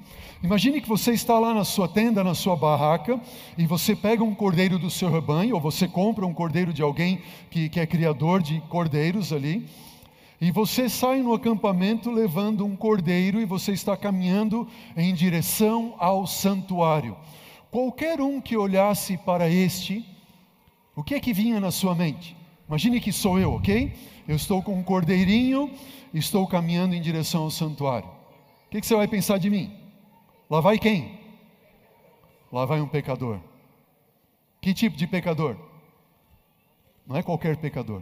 Imagine que você está lá na sua tenda, na sua barraca, e você pega um cordeiro do seu rebanho, ou você compra um cordeiro de alguém que, que é criador de cordeiros ali, e você sai no acampamento levando um cordeiro e você está caminhando em direção ao santuário. Qualquer um que olhasse para este, o que é que vinha na sua mente? Imagine que sou eu, ok? Eu estou com um cordeirinho, estou caminhando em direção ao santuário. O que, que você vai pensar de mim? Lá vai quem? Lá vai um pecador. Que tipo de pecador? Não é qualquer pecador.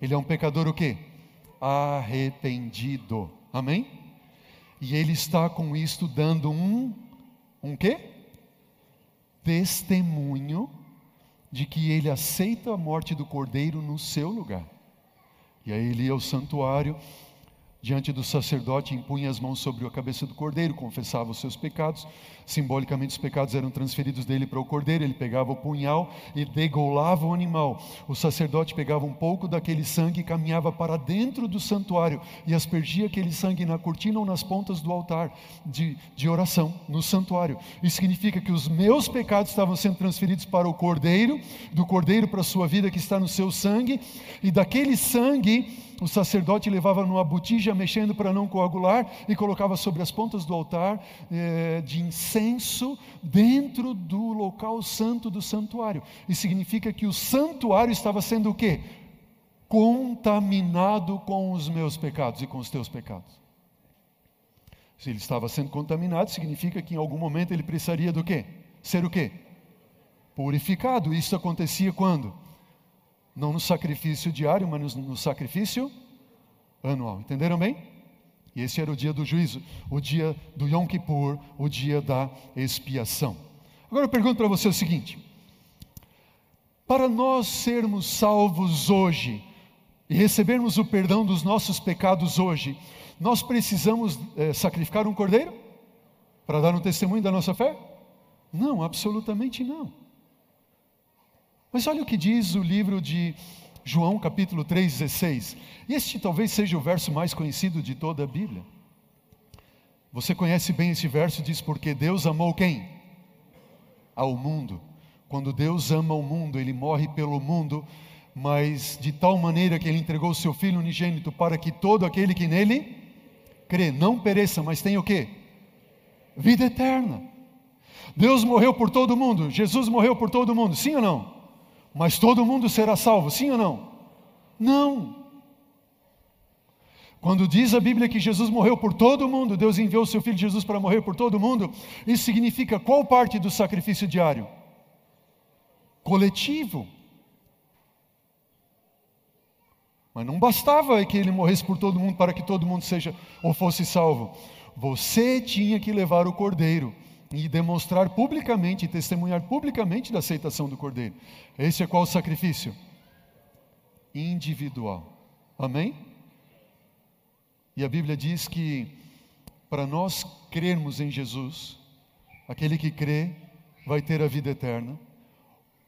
Ele é um pecador o quê? Arrependido. Amém? E ele está com isto dando um um quê? Testemunho de que ele aceita a morte do cordeiro no seu lugar. E aí ele ia ao santuário diante do sacerdote, impunha as mãos sobre a cabeça do cordeiro, confessava os seus pecados. Simbolicamente, os pecados eram transferidos dele para o cordeiro. Ele pegava o punhal e degolava o animal. O sacerdote pegava um pouco daquele sangue e caminhava para dentro do santuário e aspergia aquele sangue na cortina ou nas pontas do altar de, de oração, no santuário. Isso significa que os meus pecados estavam sendo transferidos para o cordeiro, do cordeiro para a sua vida que está no seu sangue, e daquele sangue o sacerdote levava numa botija, mexendo para não coagular, e colocava sobre as pontas do altar eh, de incenso dentro do local santo do santuário. Isso significa que o santuário estava sendo o quê? Contaminado com os meus pecados e com os teus pecados. Se ele estava sendo contaminado, significa que em algum momento ele precisaria do quê? Ser o quê? Purificado. Isso acontecia quando? Não no sacrifício diário, mas no, sacrifício anual. Entenderam bem? E esse era o dia do juízo, o dia do Yom Kippur, o dia da expiação. Agora eu pergunto para você o seguinte: para nós sermos salvos hoje e recebermos o perdão dos nossos pecados hoje, nós precisamos é, sacrificar um cordeiro para dar um testemunho da nossa fé? Não, absolutamente não. Mas olha o que diz o livro de João, capítulo 3,16. Este talvez seja o verso mais conhecido de toda a Bíblia. Você conhece bem esse verso, diz: Porque Deus amou quem? Ao mundo. Quando Deus ama o mundo, Ele morre pelo mundo, mas de tal maneira que Ele entregou o Seu Filho unigênito para que todo aquele que nele crê não pereça, mas tenha o quê? Vida eterna. Deus morreu por todo mundo, Jesus morreu por todo mundo, sim ou não? Mas todo mundo será salvo, sim ou não? Não. Quando diz a Bíblia que Jesus morreu por todo mundo, Deus enviou o seu filho Jesus para morrer por todo mundo, isso significa qual parte do sacrifício diário? Coletivo. Mas não bastava que ele morresse por todo mundo para que todo mundo seja ou fosse salvo. Você tinha que levar o cordeiro e demonstrar publicamente, testemunhar publicamente da aceitação do Cordeiro. Esse é qual o sacrifício? Individual. Amém? E a Bíblia diz que para nós crermos em Jesus, aquele que crê vai ter a vida eterna.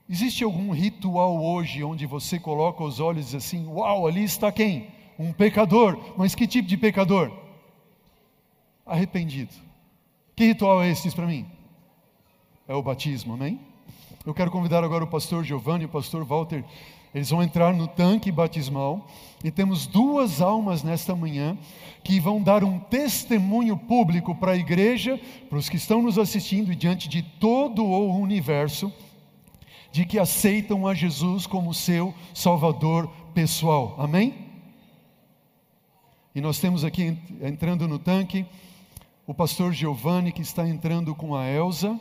Existe algum ritual hoje onde você coloca os olhos e diz assim: Uau, ali está quem? Um pecador. Mas que tipo de pecador? Arrependido. Que ritual é esse? Diz para mim. É o batismo, amém? Eu quero convidar agora o pastor Giovanni e o pastor Walter. Eles vão entrar no tanque batismal e temos duas almas nesta manhã que vão dar um testemunho público para a igreja, para os que estão nos assistindo e diante de todo o universo, de que aceitam a Jesus como seu Salvador pessoal. Amém? E nós temos aqui entrando no tanque o pastor Giovanni, que está entrando com a Elsa.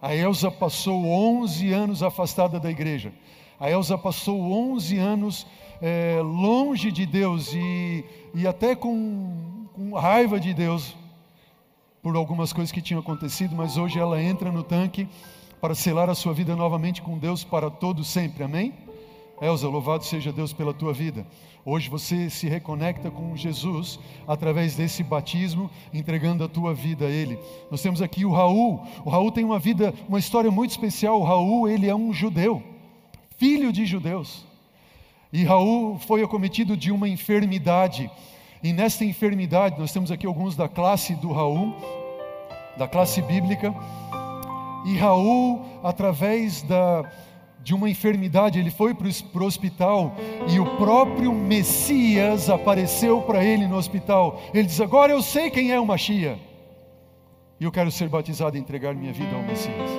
A Elsa passou 11 anos afastada da igreja. A Elsa passou 11 anos é, longe de Deus e, e até com, com raiva de Deus por algumas coisas que tinham acontecido, mas hoje ela entra no tanque para selar a sua vida novamente com Deus para todo sempre. Amém? Elza, louvado seja Deus pela tua vida. Hoje você se reconecta com Jesus através desse batismo, entregando a tua vida a Ele. Nós temos aqui o Raul. O Raul tem uma vida, uma história muito especial. O Raul, ele é um judeu, filho de judeus. E Raul foi acometido de uma enfermidade. E nesta enfermidade, nós temos aqui alguns da classe do Raul, da classe bíblica. E Raul, através da, de uma enfermidade, ele foi para o hospital e o próprio Messias apareceu para ele no hospital. Ele diz: Agora eu sei quem é o Machia, e eu quero ser batizado e entregar minha vida ao Messias.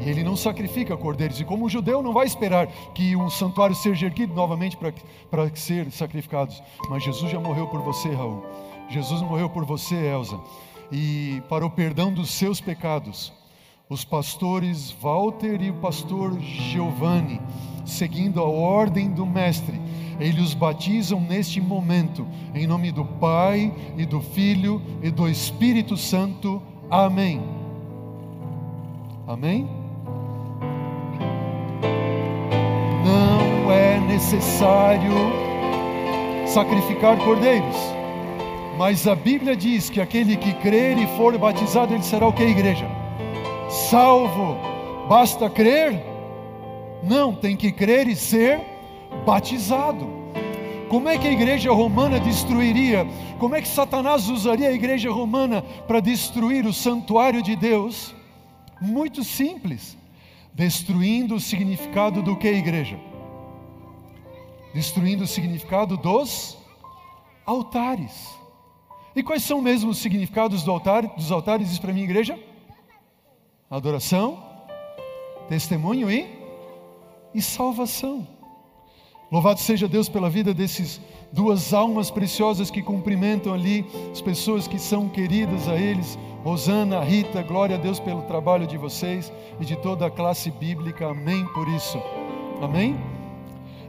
E ele não sacrifica cordeiros, e como o judeu não vai esperar que um santuário seja erguido novamente para ser sacrificados. Mas Jesus já morreu por você, Raul. Jesus morreu por você, Elza, e para o perdão dos seus pecados os pastores Walter e o pastor Giovanni, seguindo a ordem do Mestre, eles os batizam neste momento, em nome do Pai e do Filho e do Espírito Santo. Amém. Amém? Não é necessário sacrificar cordeiros, mas a Bíblia diz que aquele que crer e for batizado, ele será o que, igreja? Salvo, basta crer? Não, tem que crer e ser batizado. Como é que a igreja romana destruiria? Como é que Satanás usaria a igreja romana para destruir o santuário de Deus? Muito simples, destruindo o significado do que igreja? Destruindo o significado dos altares. E quais são mesmo os significados do altar, dos altares? Diz para mim, igreja? Adoração, testemunho e, e salvação. Louvado seja Deus pela vida desses duas almas preciosas que cumprimentam ali as pessoas que são queridas a eles. Rosana, Rita, glória a Deus pelo trabalho de vocês e de toda a classe bíblica. Amém por isso. Amém?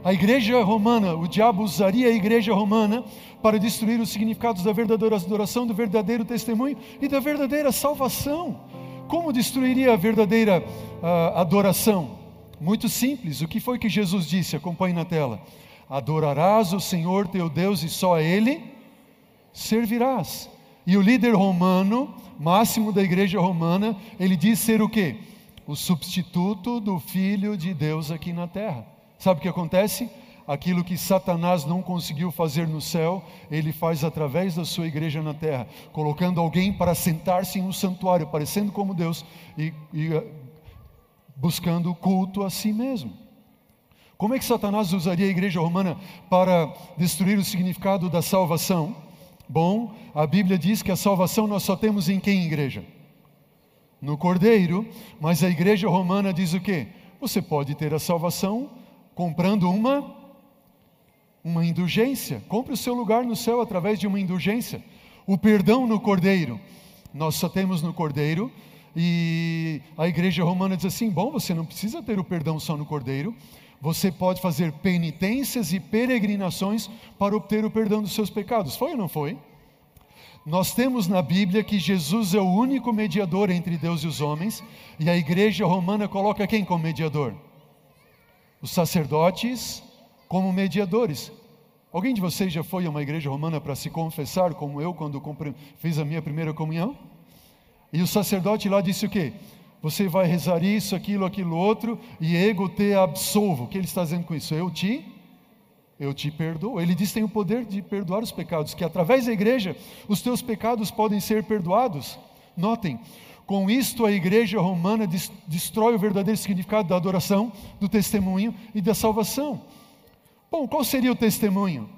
A igreja romana, o diabo usaria a igreja romana para destruir os significados da verdadeira adoração, do verdadeiro testemunho e da verdadeira salvação. Como destruiria a verdadeira uh, adoração? Muito simples. O que foi que Jesus disse? Acompanhe na tela. Adorarás o Senhor teu Deus e só a Ele servirás. E o líder romano, máximo da igreja romana, ele diz ser o quê? O substituto do Filho de Deus aqui na terra. Sabe o que acontece? Aquilo que Satanás não conseguiu fazer no céu, ele faz através da sua igreja na terra, colocando alguém para sentar-se em um santuário, parecendo como Deus e, e eh, buscando culto a si mesmo. Como é que Satanás usaria a igreja romana para destruir o significado da salvação? Bom, a Bíblia diz que a salvação nós só temos em quem igreja? No Cordeiro, mas a igreja romana diz o quê? Você pode ter a salvação comprando uma uma indulgência. Compre o seu lugar no céu através de uma indulgência. O perdão no Cordeiro. Nós só temos no Cordeiro. E a igreja romana diz assim: bom, você não precisa ter o perdão só no Cordeiro. Você pode fazer penitências e peregrinações para obter o perdão dos seus pecados. Foi ou não foi? Nós temos na Bíblia que Jesus é o único mediador entre Deus e os homens, e a igreja romana coloca quem como mediador? Os sacerdotes como mediadores. Alguém de vocês já foi a uma igreja romana para se confessar, como eu, quando fiz a minha primeira comunhão? E o sacerdote lá disse o quê? Você vai rezar isso, aquilo, aquilo outro, e ego te absolvo. O que ele está dizendo com isso? Eu te, eu te perdoo. Ele diz que tem o poder de perdoar os pecados, que através da igreja os teus pecados podem ser perdoados. Notem, com isto a igreja romana destrói o verdadeiro significado da adoração, do testemunho e da salvação. Bom, qual seria o testemunho?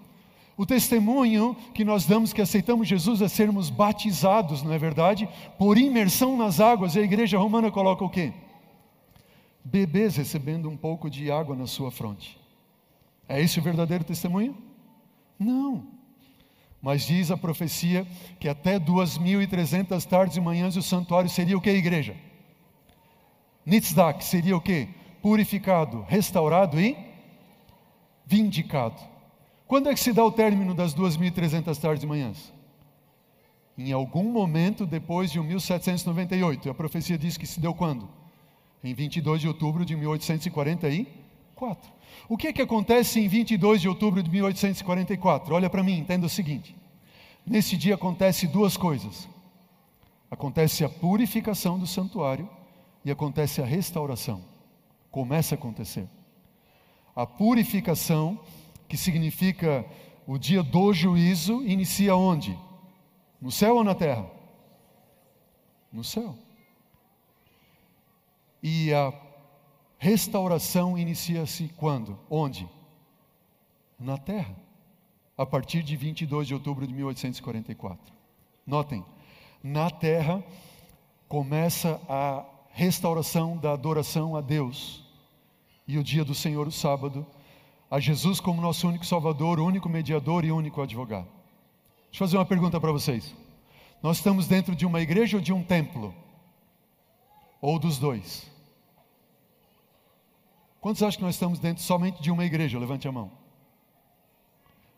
O testemunho que nós damos que aceitamos Jesus é sermos batizados, não é verdade? Por imersão nas águas. E a igreja romana coloca o quê? Bebês recebendo um pouco de água na sua fronte. É esse o verdadeiro testemunho? Não. Mas diz a profecia que até 2.300 tardes e manhãs o santuário seria o que, igreja? Nitzdak seria o que? Purificado, restaurado e vindicado. Quando é que se dá o término das 2.300 tardes e manhãs? Em algum momento depois de 1798. E a profecia diz que se deu quando? Em 22 de outubro de 1844. 1844. O que é que acontece em 22 de outubro de 1844? Olha para mim, entenda o seguinte: nesse dia acontece duas coisas. Acontece a purificação do santuário e acontece a restauração. Começa a acontecer. A purificação, que significa o dia do juízo, inicia onde? No céu ou na terra? No céu. E a restauração inicia-se quando? Onde? Na terra. A partir de 22 de outubro de 1844. Notem, na terra começa a restauração da adoração a Deus. E o dia do Senhor, o sábado, a Jesus como nosso único Salvador, único mediador e único advogado. Deixa eu fazer uma pergunta para vocês. Nós estamos dentro de uma igreja ou de um templo? Ou dos dois? Quantos acham que nós estamos dentro somente de uma igreja? Levante a mão.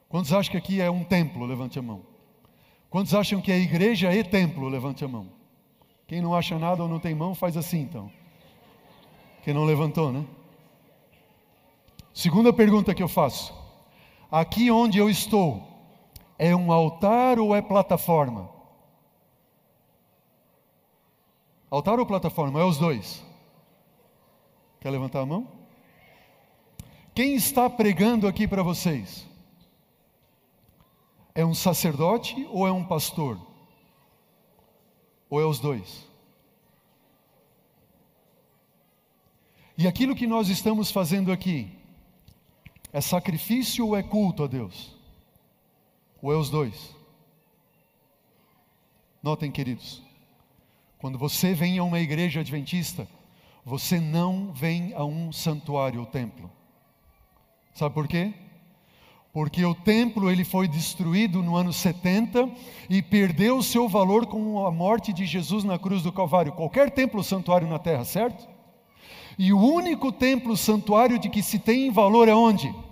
Quantos acham que aqui é um templo? Levante a mão. Quantos acham que é igreja e templo? Levante a mão. Quem não acha nada ou não tem mão, faz assim então. Quem não levantou, né? Segunda pergunta que eu faço: aqui onde eu estou, é um altar ou é plataforma? Altar ou plataforma? É os dois. Quer levantar a mão? Quem está pregando aqui para vocês? É um sacerdote ou é um pastor? Ou é os dois? E aquilo que nós estamos fazendo aqui é sacrifício ou é culto a Deus? Ou é os dois? Notem, queridos, quando você vem a uma igreja adventista, você não vem a um santuário ou templo. Sabe por quê? Porque o templo ele foi destruído no ano 70 e perdeu o seu valor com a morte de Jesus na cruz do Calvário. Qualquer templo santuário na terra, certo? E o único templo santuário de que se tem valor é onde?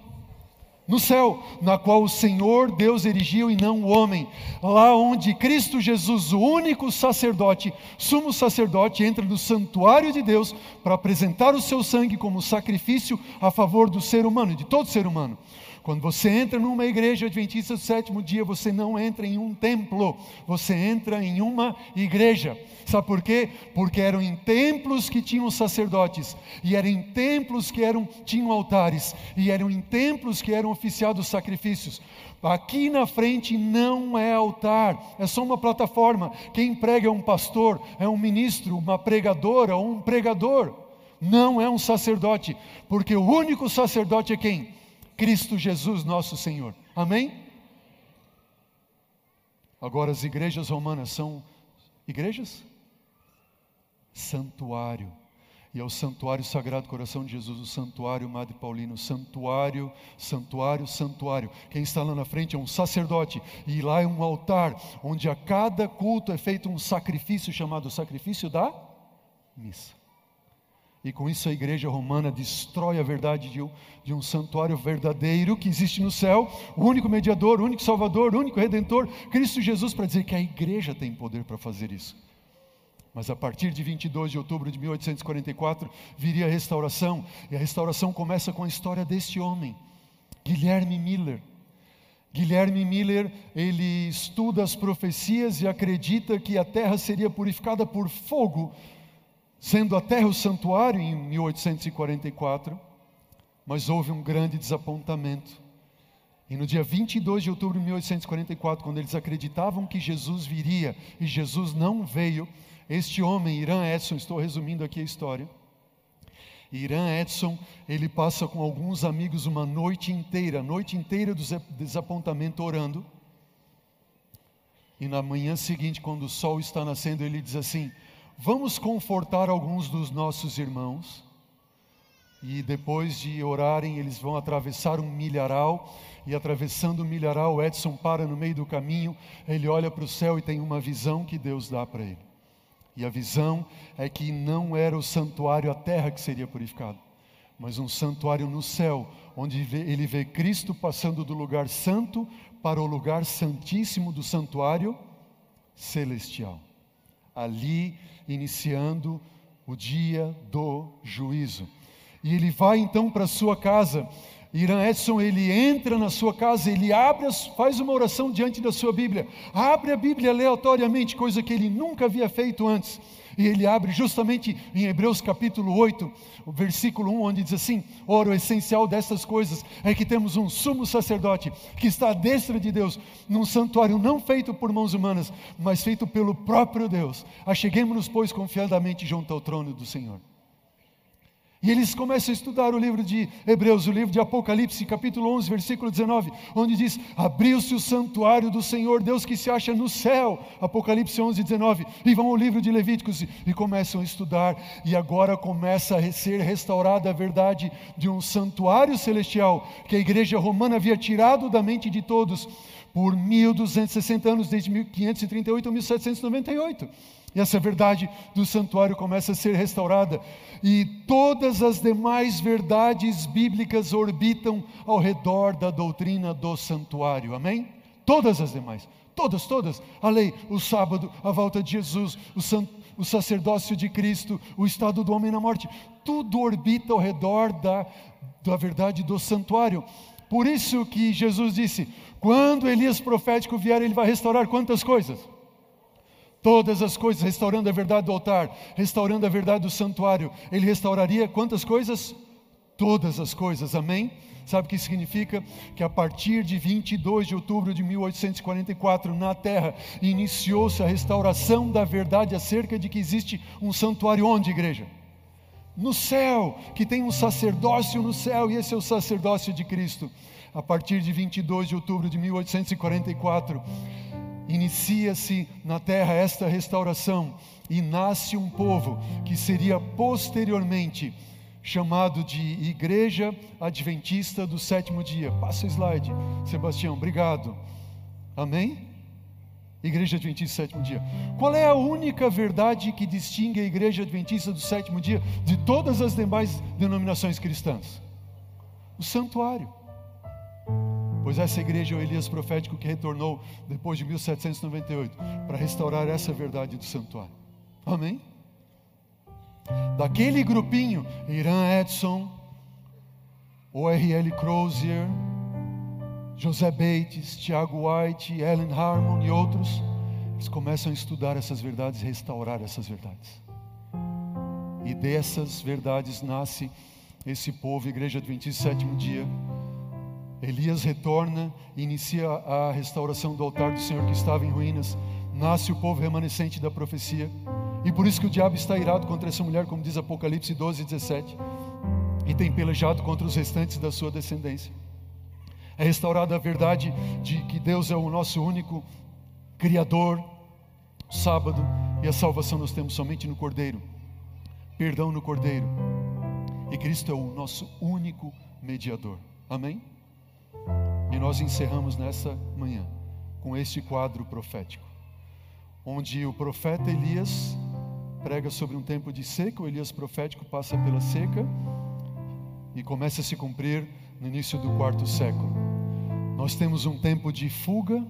No céu, na qual o Senhor Deus erigiu e não o homem, lá onde Cristo Jesus, o único sacerdote, sumo sacerdote, entra no santuário de Deus para apresentar o seu sangue como sacrifício a favor do ser humano, de todo ser humano. Quando você entra numa igreja adventista do sétimo dia, você não entra em um templo, você entra em uma igreja. Sabe por quê? Porque eram em templos que tinham sacerdotes, e eram em templos que eram, tinham altares, e eram em templos que eram oficiados sacrifícios. Aqui na frente não é altar, é só uma plataforma. Quem prega é um pastor, é um ministro, uma pregadora ou um pregador. Não é um sacerdote, porque o único sacerdote é quem? Cristo Jesus, nosso Senhor. Amém? Agora, as igrejas romanas são igrejas? Santuário. E é o Santuário Sagrado Coração de Jesus, o Santuário Madre Paulino, Santuário, Santuário, Santuário. Quem está lá na frente é um sacerdote, e lá é um altar, onde a cada culto é feito um sacrifício chamado sacrifício da missa. E com isso a igreja romana destrói a verdade de um, de um, santuário verdadeiro que existe no céu, o único mediador, o único salvador, o único redentor, Cristo Jesus, para dizer que a igreja tem poder para fazer isso. Mas a partir de 22 de outubro de 1844 viria a restauração, e a restauração começa com a história deste homem, Guilherme Miller. Guilherme Miller, ele estuda as profecias e acredita que a terra seria purificada por fogo sendo a terra o santuário em 1844, mas houve um grande desapontamento. E no dia 22 de outubro de 1844, quando eles acreditavam que Jesus viria e Jesus não veio, este homem, Irã Edson, estou resumindo aqui a história. Irã Edson, ele passa com alguns amigos uma noite inteira, a noite inteira do desapontamento orando. E na manhã seguinte, quando o sol está nascendo, ele diz assim: Vamos confortar alguns dos nossos irmãos. E depois de orarem, eles vão atravessar um milharal. E atravessando o milharal, Edson para no meio do caminho. Ele olha para o céu e tem uma visão que Deus dá para ele. E a visão é que não era o santuário, a terra que seria purificado, mas um santuário no céu, onde ele vê Cristo passando do lugar santo para o lugar santíssimo do santuário celestial. Ali iniciando o dia do juízo. E ele vai então para sua casa. Irã Edson, ele entra na sua casa, ele abre, faz uma oração diante da sua Bíblia, abre a Bíblia aleatoriamente, coisa que ele nunca havia feito antes. E ele abre justamente em Hebreus capítulo 8, o versículo 1, onde diz assim: Ora, o essencial dessas coisas é que temos um sumo sacerdote que está à destra de Deus, num santuário não feito por mãos humanas, mas feito pelo próprio Deus. Acheguemos-nos, pois, confiadamente junto ao trono do Senhor. E eles começam a estudar o livro de Hebreus, o livro de Apocalipse, capítulo 11, versículo 19, onde diz: Abriu-se o santuário do Senhor, Deus que se acha no céu. Apocalipse 11, 19. E vão ao livro de Levíticos e começam a estudar. E agora começa a ser restaurada a verdade de um santuário celestial que a igreja romana havia tirado da mente de todos por 1260 anos, desde 1538 a 1798. E essa verdade do santuário começa a ser restaurada, e todas as demais verdades bíblicas orbitam ao redor da doutrina do santuário, amém? Todas as demais, todas, todas. A lei, o sábado, a volta de Jesus, o, san, o sacerdócio de Cristo, o estado do homem na morte, tudo orbita ao redor da, da verdade do santuário. Por isso que Jesus disse: quando Elias profético vier, ele vai restaurar quantas coisas? Todas as coisas, restaurando a verdade do altar, restaurando a verdade do santuário. Ele restauraria quantas coisas? Todas as coisas, amém? Sabe o que significa? Que a partir de 22 de outubro de 1844, na terra, iniciou-se a restauração da verdade acerca de que existe um santuário onde, igreja? No céu, que tem um sacerdócio no céu, e esse é o sacerdócio de Cristo. A partir de 22 de outubro de 1844, inicia-se na terra esta restauração e nasce um povo que seria posteriormente chamado de Igreja Adventista do Sétimo Dia. Passa o slide, Sebastião, obrigado. Amém? Igreja Adventista do Sétimo Dia. Qual é a única verdade que distingue a Igreja Adventista do Sétimo Dia de todas as demais denominações cristãs? O santuário. Pois essa igreja é o Elias profético que retornou depois de 1798 para restaurar essa verdade do santuário. Amém? Daquele grupinho, Irã Edson, O.R.L. Crozier, José Bates, Tiago White, Ellen Harmon e outros, eles começam a estudar essas verdades e restaurar essas verdades. E dessas verdades nasce esse povo, Igreja Adventista Sétimo Dia, Elias retorna inicia a restauração do altar do Senhor que estava em ruínas. Nasce o povo remanescente da profecia. E por isso que o diabo está irado contra essa mulher, como diz Apocalipse 12, 17. E tem pelejado contra os restantes da sua descendência. É restaurada a verdade de que Deus é o nosso único Criador, sábado, e a salvação nós temos somente no Cordeiro. Perdão no Cordeiro. E Cristo é o nosso único mediador. Amém? E nós encerramos nessa manhã com este quadro profético, onde o profeta Elias prega sobre um tempo de seca, o Elias profético passa pela seca e começa a se cumprir no início do quarto século. Nós temos um tempo de fuga,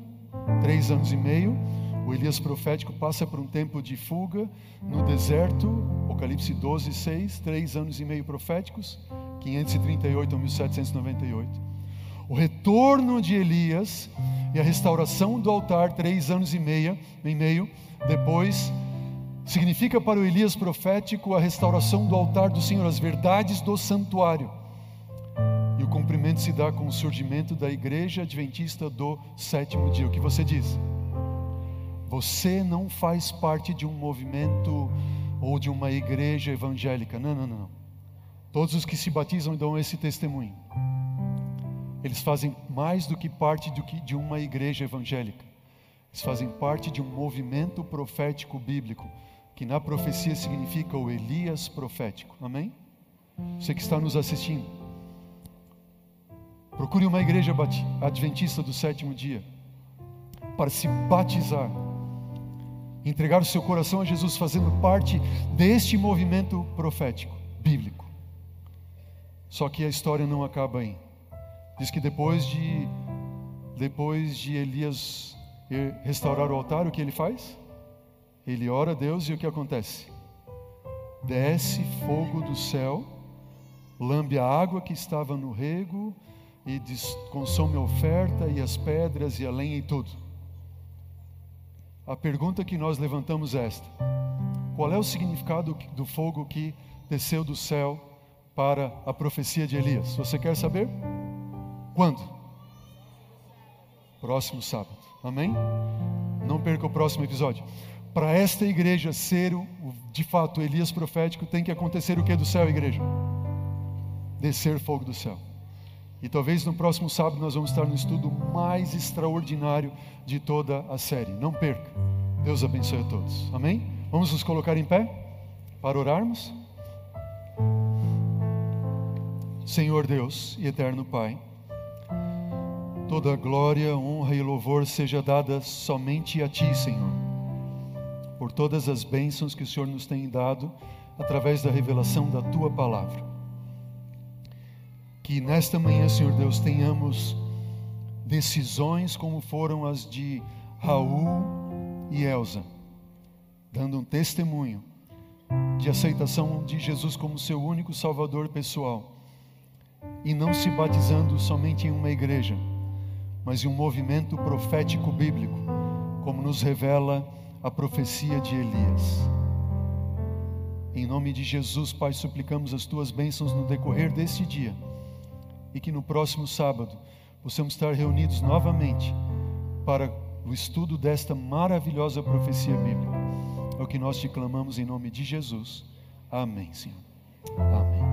três anos e meio. O Elias profético passa por um tempo de fuga no deserto, Apocalipse 12, 6, três anos e meio proféticos, 538 a 1798 o retorno de Elias e a restauração do altar, três anos e meia, meio depois, significa para o Elias profético a restauração do altar do Senhor, as verdades do santuário. E o cumprimento se dá com o surgimento da igreja adventista do sétimo dia. O que você diz? Você não faz parte de um movimento ou de uma igreja evangélica. Não, não, não. Todos os que se batizam dão esse testemunho. Eles fazem mais do que parte de uma igreja evangélica. Eles fazem parte de um movimento profético bíblico, que na profecia significa o Elias profético. Amém? Você que está nos assistindo, procure uma igreja adventista do sétimo dia para se batizar, entregar o seu coração a Jesus, fazendo parte deste movimento profético bíblico. Só que a história não acaba aí. Diz que depois de depois de Elias restaurar o altar, o que ele faz? Ele ora a Deus e o que acontece? Desce fogo do céu, lambe a água que estava no rego e consome a oferta e as pedras e a lenha e tudo. A pergunta que nós levantamos é esta: qual é o significado do fogo que desceu do céu para a profecia de Elias? Você quer saber? Quando? Próximo sábado. Amém? Não perca o próximo episódio. Para esta igreja ser o, de fato Elias profético, tem que acontecer o que do céu, igreja? Descer fogo do céu. E talvez no próximo sábado nós vamos estar no estudo mais extraordinário de toda a série. Não perca. Deus abençoe a todos. Amém? Vamos nos colocar em pé para orarmos. Senhor Deus e eterno Pai, toda glória, honra e louvor seja dada somente a Ti, Senhor, por todas as bênçãos que o Senhor nos tem dado através da revelação da Tua palavra. Que nesta manhã, Senhor Deus, tenhamos decisões como foram as de Raul e Elza, dando um testemunho de aceitação de Jesus como seu único Salvador pessoal e não se batizando somente em uma igreja, mas em um movimento profético bíblico, como nos revela a profecia de Elias. Em nome de Jesus, Pai, suplicamos as tuas bênçãos no decorrer deste dia e que no próximo sábado possamos estar reunidos novamente para o estudo desta maravilhosa profecia bíblica. É o que nós te clamamos em nome de Jesus. Amém, Senhor. Amém.